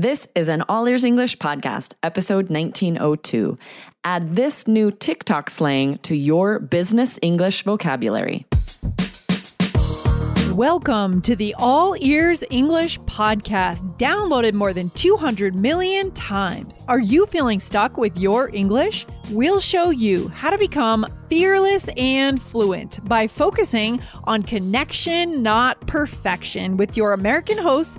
This is an All Ears English podcast, episode 1902. Add this new TikTok slang to your business English vocabulary. Welcome to the All Ears English podcast, downloaded more than 200 million times. Are you feeling stuck with your English? We'll show you how to become fearless and fluent by focusing on connection, not perfection, with your American host,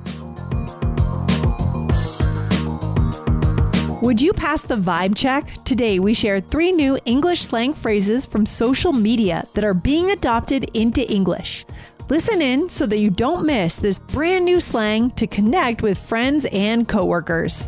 Would you pass the vibe check? Today, we share three new English slang phrases from social media that are being adopted into English. Listen in so that you don't miss this brand new slang to connect with friends and coworkers.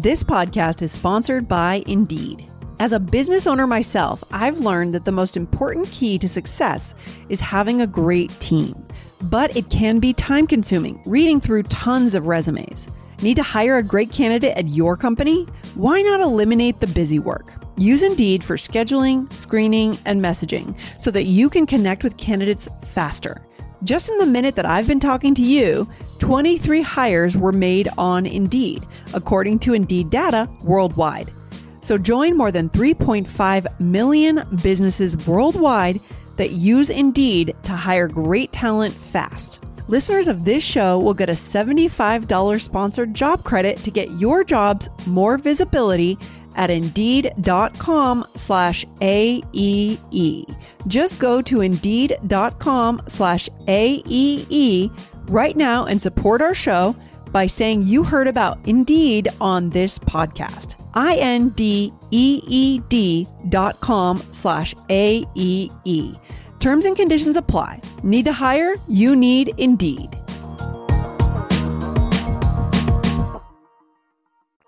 This podcast is sponsored by Indeed. As a business owner myself, I've learned that the most important key to success is having a great team. But it can be time consuming reading through tons of resumes. Need to hire a great candidate at your company? Why not eliminate the busy work? Use Indeed for scheduling, screening, and messaging so that you can connect with candidates faster. Just in the minute that I've been talking to you, 23 hires were made on Indeed, according to Indeed data worldwide. So join more than 3.5 million businesses worldwide that use Indeed to hire great talent fast. Listeners of this show will get a $75 sponsored job credit to get your jobs more visibility at indeed.com slash AEE. Just go to indeed.com slash AEE right now and support our show by saying you heard about Indeed on this podcast. I-N-D-E-E-D dot com slash A-E-E. Terms and conditions apply. Need to hire? You need Indeed.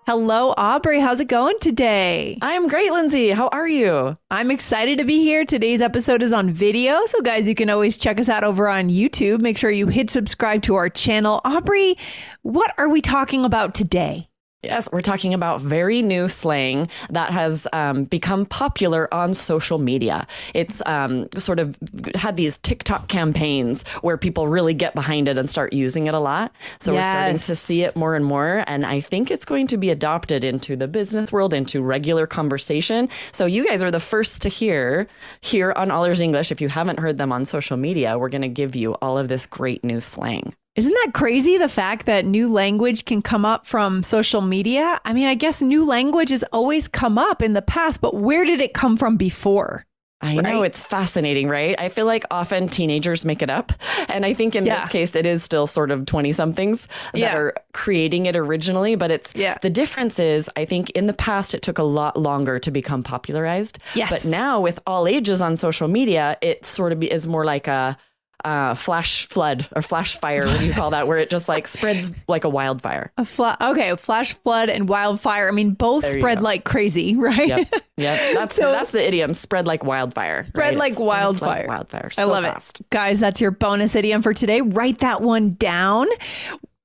Hello, Aubrey. How's it going today? I'm great, Lindsay. How are you? I'm excited to be here. Today's episode is on video. So, guys, you can always check us out over on YouTube. Make sure you hit subscribe to our channel. Aubrey, what are we talking about today? Yes, we're talking about very new slang that has um, become popular on social media. It's um, sort of had these TikTok campaigns where people really get behind it and start using it a lot. So yes. we're starting to see it more and more. And I think it's going to be adopted into the business world, into regular conversation. So you guys are the first to hear here on All Ears English. If you haven't heard them on social media, we're going to give you all of this great new slang. Isn't that crazy? The fact that new language can come up from social media? I mean, I guess new language has always come up in the past, but where did it come from before? I right? know it's fascinating, right? I feel like often teenagers make it up. And I think in yeah. this case, it is still sort of 20 somethings that yeah. are creating it originally. But it's yeah. the difference is, I think in the past, it took a lot longer to become popularized. Yes. But now with all ages on social media, it sort of is more like a, uh, flash flood or flash fire. What do you call that? Where it just like spreads like a wildfire. A fla- okay, flash flood and wildfire. I mean, both there spread like crazy, right? Yep, yep. That's so, that's the idiom. Spread like wildfire. Spread right? like wildfire. Like wildfire. So I love fast. it, guys. That's your bonus idiom for today. Write that one down.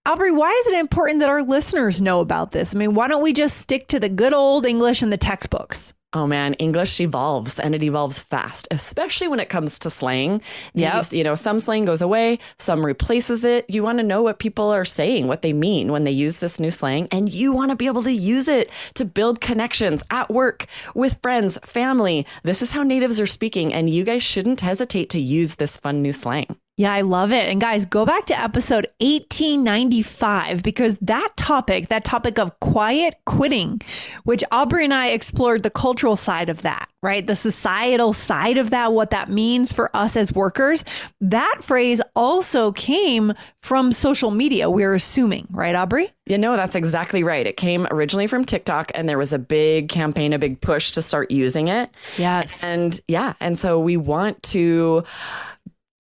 Aubrey, why is it important that our listeners know about this? I mean, why don't we just stick to the good old English and the textbooks? Oh man, English evolves and it evolves fast, especially when it comes to slang. Yeah. You know, some slang goes away, some replaces it. You want to know what people are saying, what they mean when they use this new slang, and you want to be able to use it to build connections at work, with friends, family. This is how natives are speaking, and you guys shouldn't hesitate to use this fun new slang. Yeah, I love it. And guys, go back to episode 1895 because that topic, that topic of quiet quitting, which Aubrey and I explored the cultural side of that, right? The societal side of that, what that means for us as workers. That phrase also came from social media, we're assuming, right, Aubrey? You know, that's exactly right. It came originally from TikTok, and there was a big campaign, a big push to start using it. Yes. And yeah, and so we want to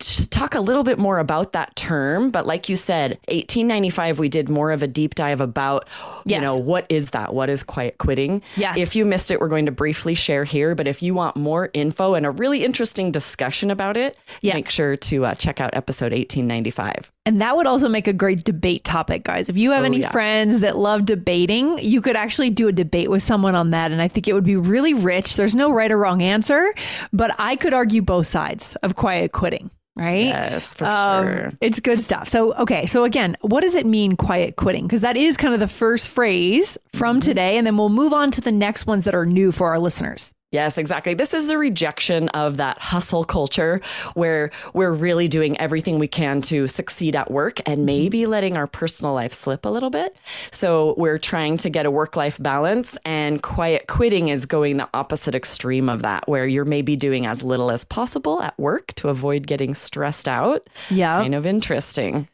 talk a little bit more about that term. But like you said, 1895, we did more of a deep dive about, Yes. you know, what is that? What is quiet quitting? Yes. If you missed it, we're going to briefly share here. But if you want more info and a really interesting discussion about it, Yeah. make sure to uh, check out episode 1895. And that would also make a great debate topic, guys. If you have Oh, any yeah. friends that love debating, you could actually do a debate with someone on that. And I think it would be really rich. There's no right or wrong answer, but I could argue both sides of quiet quitting, right? Yes, for Um, sure. It's good stuff. So, okay. So, again, what does it mean, quiet quitting? Because that is kind of the first phrase from Mm-hmm. today. And then we'll move on to the next ones that are new for our listeners. Yes, exactly. This is a rejection of that hustle culture where we're really doing everything we can to succeed at work and mm-hmm. maybe letting our personal life slip a little bit. So we're trying to get a work life balance, and quiet quitting is going the opposite extreme of that, where you're maybe doing as little as possible at work to avoid getting stressed out. Yeah. Kind of interesting.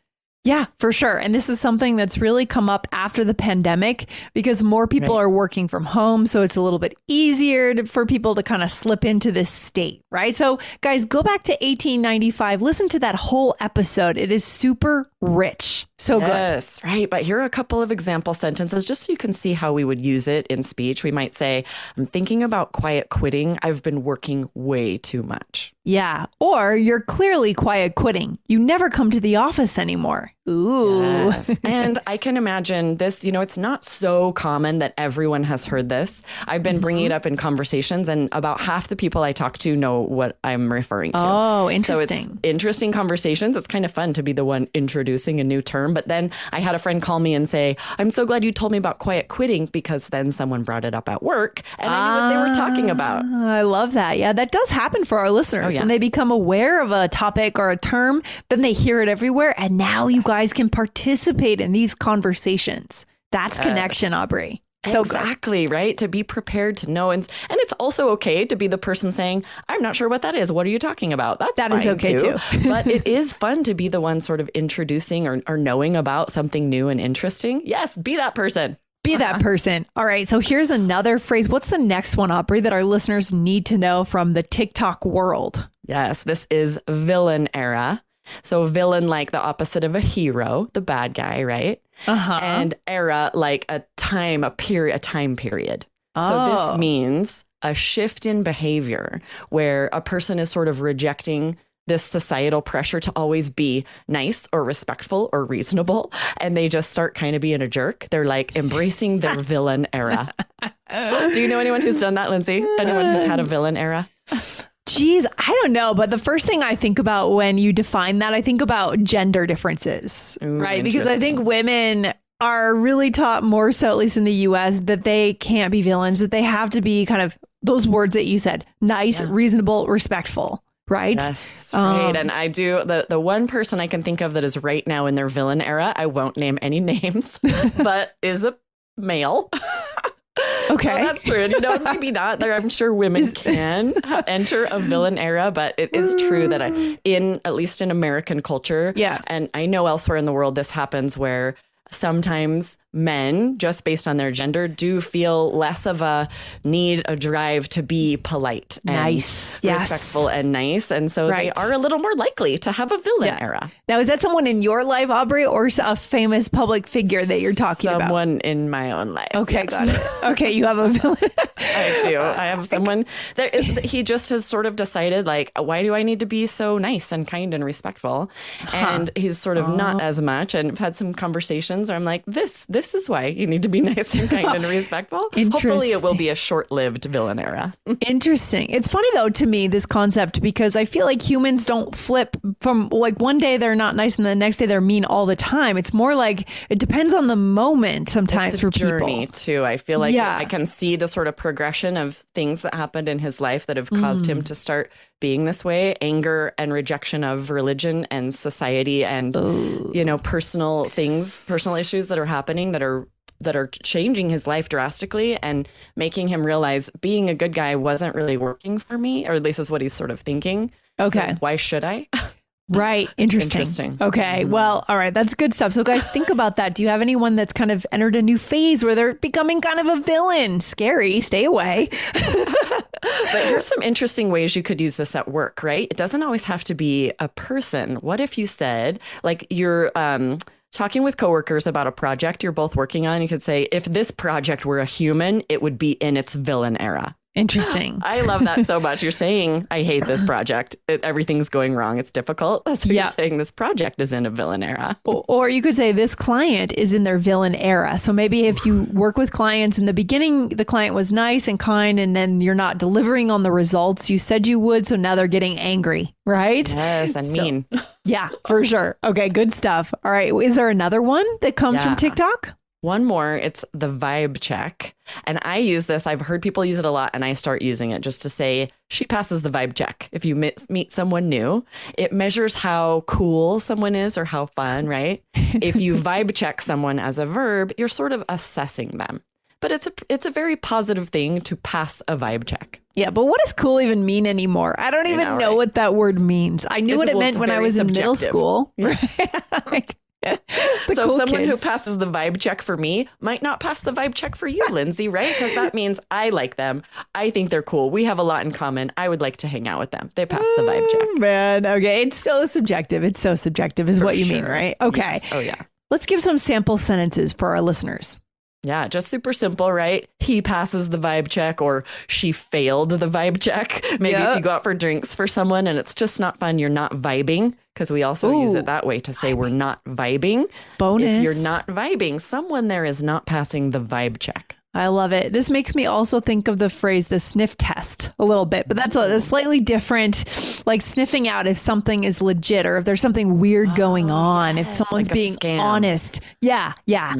Yeah, for sure. And this is something that's really come up after the pandemic because more people Right. are working from home. So it's a little bit easier to, for people to kind of slip into this state, right? So, guys, go back to 1895. Listen to that whole episode. It is super rich. So good. Yes, right. But here are a couple of example sentences just so you can see how we would use it in speech. We might say, I'm thinking about quiet quitting. I've been working way too much. Yeah. Or you're clearly quiet quitting. You never come to the office anymore. Ooh. Yes. and I can imagine this, you know, it's not so common that everyone has heard this. I've been bringing Mm-hmm. it up in conversations, and about half the people I talk to know what I'm referring to. Oh, So it's interesting. interesting conversations. It's kind of fun to be the one introducing a new term. But then I had a friend call me and say, I'm so glad you told me about quiet quitting because then someone brought it up at work and I knew what they were talking about. Oh, Ah, I love that. Yeah, that does happen for our listeners. yeah. When they become aware of a topic or a term, then they hear it everywhere. And now you guys can participate in these conversations. That's connection, Aubrey. So good. exactly right to be prepared to know and and it's also okay to be the person saying i'm not sure what that is what are you talking about that's That is okay, too. but it is fun to be the one sort of introducing or, or knowing about something new and interesting yes be that person Be that uh-huh. person. All right. So here's another phrase. What's the next one, Aubrey, that our listeners need to know from the TikTok world? yes this is villain era so villain like the opposite of a hero the bad guy right Uh-huh. and era like a time a period a time period Oh. so Oh. this means a shift in behavior where a person is sort of rejecting this societal pressure to always be nice or respectful or reasonable and they just start kind of being a jerk they're like embracing their villain era do you know anyone who's done that lindsay anyone who's had a villain era Geez, I don't know, but the first thing I think about when you define that, I think about gender differences, Ooh, right? Because I think women are really taught more so, at least in the US, that they can't be villains, that they have to be kind of those words that you said nice, reasonable, respectful, right? Yes, right. Um, and I do the the one person I can think of that is right now in their villain era. I won't name any names, but is a male. Okay. Well, that's true. And you know, maybe not. There, I'm sure women can enter a villain era, but it is true that I, mm. in at least in American culture, Yeah. and I know elsewhere in the world this happens where sometimes men, just based on their gender, do feel less of a need, a drive to be polite, and Nice. Yes. respectful, and nice, and so Right. they are a little more likely to have a villain Yeah. era. Now, is that someone in your life, Aubrey, or a famous public figure that you're talking about? Someone in my own life. Okay, yes. got it. Okay, you have a villain. I do. I have someone that he just has sort of decided, like, why do I need to be so nice and kind and respectful? And he's sort of Oh. not as much. And I've had some conversations where I'm like, this, this is why you need to be nice and kind and respectful. Hopefully, it will be a short-lived villain era. Interesting. It's funny though to me this concept because I feel like humans don't flip from like one day they're not nice and the next day they're mean all the time. It's more like it depends on the moment sometimes it's a for journey people. too. I feel like Yeah. I can see the sort of progression of things that happened in his life that have caused Mm. him to start being this way, anger and rejection of religion and society and you know personal things, personal issues that are happening that are that are changing his life drastically and making him realize being a good guy wasn't really working for me or at least is what he's sort of thinking. So Okay. why should I? Right. Interesting. Interesting. Okay. Well, all right. That's good stuff. So, guys, think about that. Do you have anyone that's kind of entered a new phase where they're becoming kind of a villain? Scary. Stay away. But here's some interesting ways you could use this at work, right? It doesn't always have to be a person. What if you said, like, you're um, talking with coworkers about a project you're both working on? You could say, if this project were a human, it would be in its villain era. Interesting. I love that so much. You're saying, I hate this project. It, everything's going wrong. It's difficult. So Yeah. you're saying this project is in a villain era. O- Or you could say this client is in their villain era. So maybe if you work with clients in the beginning, the client was nice and kind, and then you're not delivering on the results you said you would. So now they're getting angry, right? Yes, and mean. Yeah, for sure. Okay, good stuff. All right. Is there another one that comes from TikTok? One more, it's the vibe check. And I use this, I've heard people use it a lot, and I start using it just to say, she passes the vibe check. If you meet, meet someone new, it measures how cool someone is or how fun, right? if you vibe check someone as a verb, you're sort of assessing them. But it's a it's a very positive thing to pass a vibe check. Yeah, but what does cool even mean anymore? I don't even know, know, right? what that word means. I knew It's- what it well, meant when I was in middle subjective. school. Like, the so cool someone kids. who passes the vibe check for me might not pass the vibe check for you, Lindsay, right? Because that means I like them. I think they're cool. We have a lot in common. I would like to hang out with them. They pass the vibe check. Mm, man, okay. It's so subjective. It's so subjective, is what you mean, right? Okay. Yes. Oh yeah. Let's give some sample sentences for our listeners. Yeah, just super simple, right? He passes the vibe check or she failed the vibe check. Maybe Yeah. if you go out for drinks for someone and it's just not fun, you're not vibing because we also use it that way to say we're not vibing. Bonus. If you're not vibing, someone there is not passing the vibe check. I love it. This makes me also think of the phrase the sniff test a little bit, but that's a, a slightly different, like sniffing out if something is legit or if there's something weird going on, if someone's like being scam. honest. Yeah, yeah,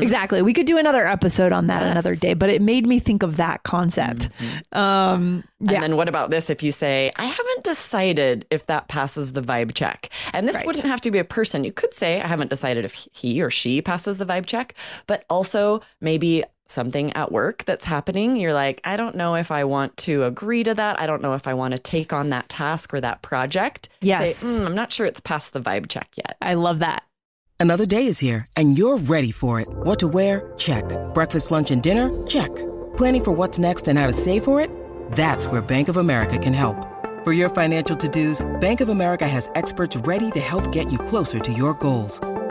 exactly. We could do another episode on that Yes. another day, but it made me think of that concept. Um, And then what about this if you say, I haven't decided if that passes the vibe check? And this Right. wouldn't have to be a person. You could say, I haven't decided if he or she passes the vibe check, but also maybe something at work that's happening. You're like, I don't know if I want to agree to that. I don't know if I want to take on that task or that project. Yes. Say, "Mm, I'm not sure it's past the vibe check yet. I love that. Another day is here, and you're ready for it. What to wear? Check. Breakfast, lunch, and dinner? Check. Planning for what's next and how to save for it? That's where Bank of America can help. For your financial to-dos, Bank of America has experts ready to help get you closer to your goals.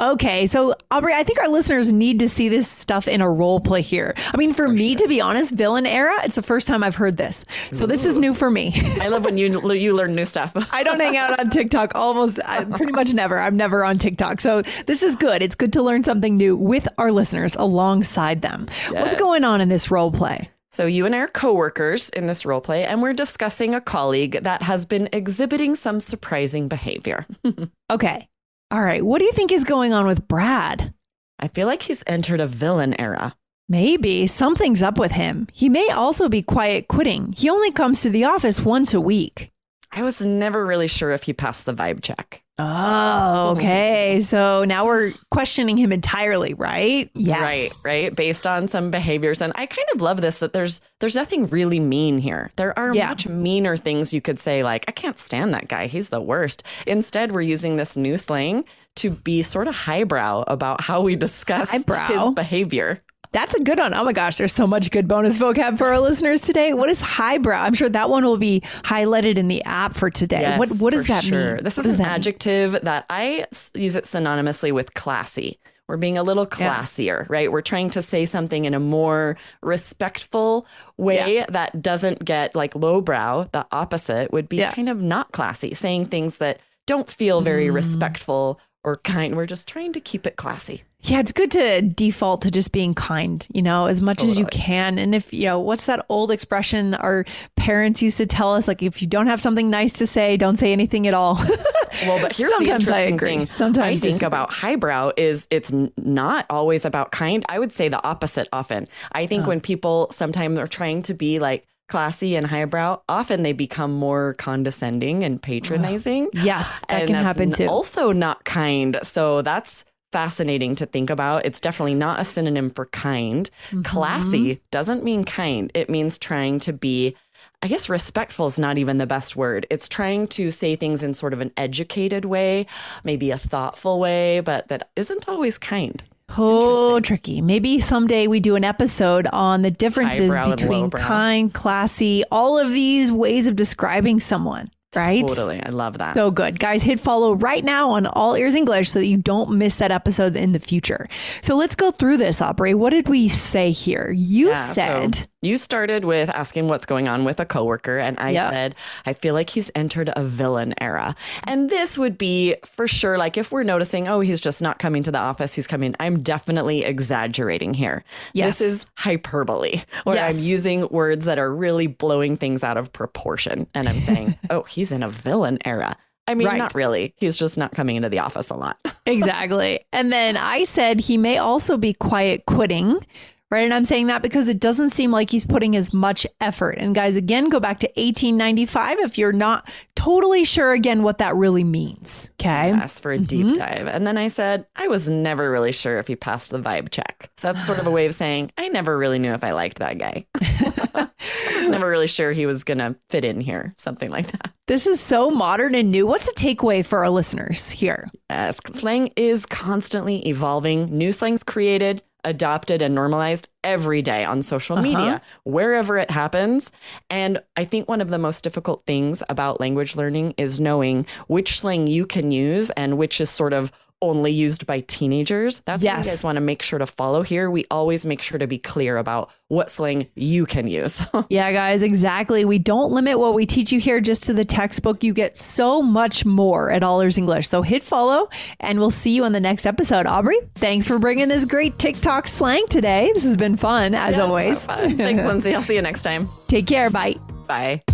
Okay, so Aubrey, I think our listeners need to see this stuff in a role play here. I mean, for, oh, me, to be honest, villain era, it's the first time I've heard this. So this is new for me. I love when you you learn new stuff. I don't hang out on TikTok almost I, pretty much never. I'm never on TikTok. So this is good. It's good to learn something new with our listeners alongside them. What's going on in this role play? So you and I are coworkers in this role play, and we're discussing a colleague that has been exhibiting some surprising behavior. Okay. All right. What do you think is going on with Brad? I feel like he's entered a villain era. Maybe something's up with him. He may also be quiet quitting. He only comes to the office once a week. I was never really sure if he passed the vibe check. Oh, mm-hmm. okay. So now we're questioning him entirely, right? Yes. Right, right. Based on some behaviors. And I kind of love this that there's there's nothing really mean here. There are Yeah. much meaner things you could say, like, I can't stand that guy. He's the worst. Instead, we're using this new slang to be sort of highbrow about how we discuss Highbrow? his behavior. That's a good one. Oh my gosh, there's so much good bonus vocab for our listeners today. What is highbrow? I'm sure that one will be highlighted in the app for today. Yes, what what does that sure. mean? This What is an that mean? adjective that I use it synonymously with classy. We're being a little Yeah. classier, right? We're trying to say something in a more respectful way Yeah. that doesn't get like lowbrow. The opposite would be Yeah. kind of not classy, saying things that don't feel very Mm. respectful or kind. We're just trying to keep it classy. Yeah, it's good to default to just being kind, you know, as much as you can. And if, you know, what's that old expression our parents used to tell us? Like, if you don't have something nice to say, don't say anything at all. Well, but here's Sometimes the I interesting agree. thing. Sometimes I think about highbrow is it's not always about kind. I would say the opposite often. I Oh. think when people sometimes are trying to be like classy and highbrow, often they become more condescending and patronizing. Yes, that and can happen too. Also, not kind. So that's fascinating to think about. It's definitely not a synonym for kind. Mm-hmm. Classy doesn't mean kind, it means trying to be. I guess respectful is not even the best word. It's trying to say things in sort of an educated way, maybe a thoughtful way, but that isn't always kind. Oh, tricky. Maybe someday we do an episode on the differences between kind, classy, all of these ways of describing someone, right? Totally. I love that. So good. Guys, hit follow right now on All Ears English so that you don't miss that episode in the future. So let's go through this, Aubrey. What did we say here? You Yeah, so said, you started with asking what's going on with a coworker, and I Yep. said I feel like he's entered a villain era, and this would be for sure. Like if we're noticing, oh, he's just not coming to the office, he's coming. I'm definitely exaggerating here. Yes. This is hyperbole, where Yes. I'm using words that are really blowing things out of proportion, and I'm saying, oh, he's in a villain era. I mean, Right. not really. He's just not coming into the office a lot. exactly. And then I said he may also be quiet quitting. Right. And I'm saying that because it doesn't seem like he's putting as much effort. And guys, again, go back to 1895 if you're not totally sure again what that really means. Okay. Asked for a deep mm-hmm. dive. And then I said, I was never really sure if he passed the vibe check. So that's sort of a way of saying, I never really knew if I liked that guy. I was never really sure he was going to fit in here, something like that. This is so modern and new. What's the takeaway for our listeners here? Yes, slang is constantly evolving. New slang's created, adopted, and normalized every day on social uh-huh. media, wherever it happens. And I think one of the most difficult things about language learning is knowing which slang you can use and which is sort of only used by teenagers. That's what Yes. you guys want to make sure to follow here. We always make sure to be clear about what slang you can use. Yeah, guys, exactly. We don't limit what we teach you here just to the textbook. You get so much more at All Ears English. So hit follow, and we'll see you on the next episode. Aubrey, thanks for bringing this great TikTok slang today. This has been fun, as Yes, always. so fun. Thanks, Lindsay. I'll see you next time. Take care. Bye. Bye.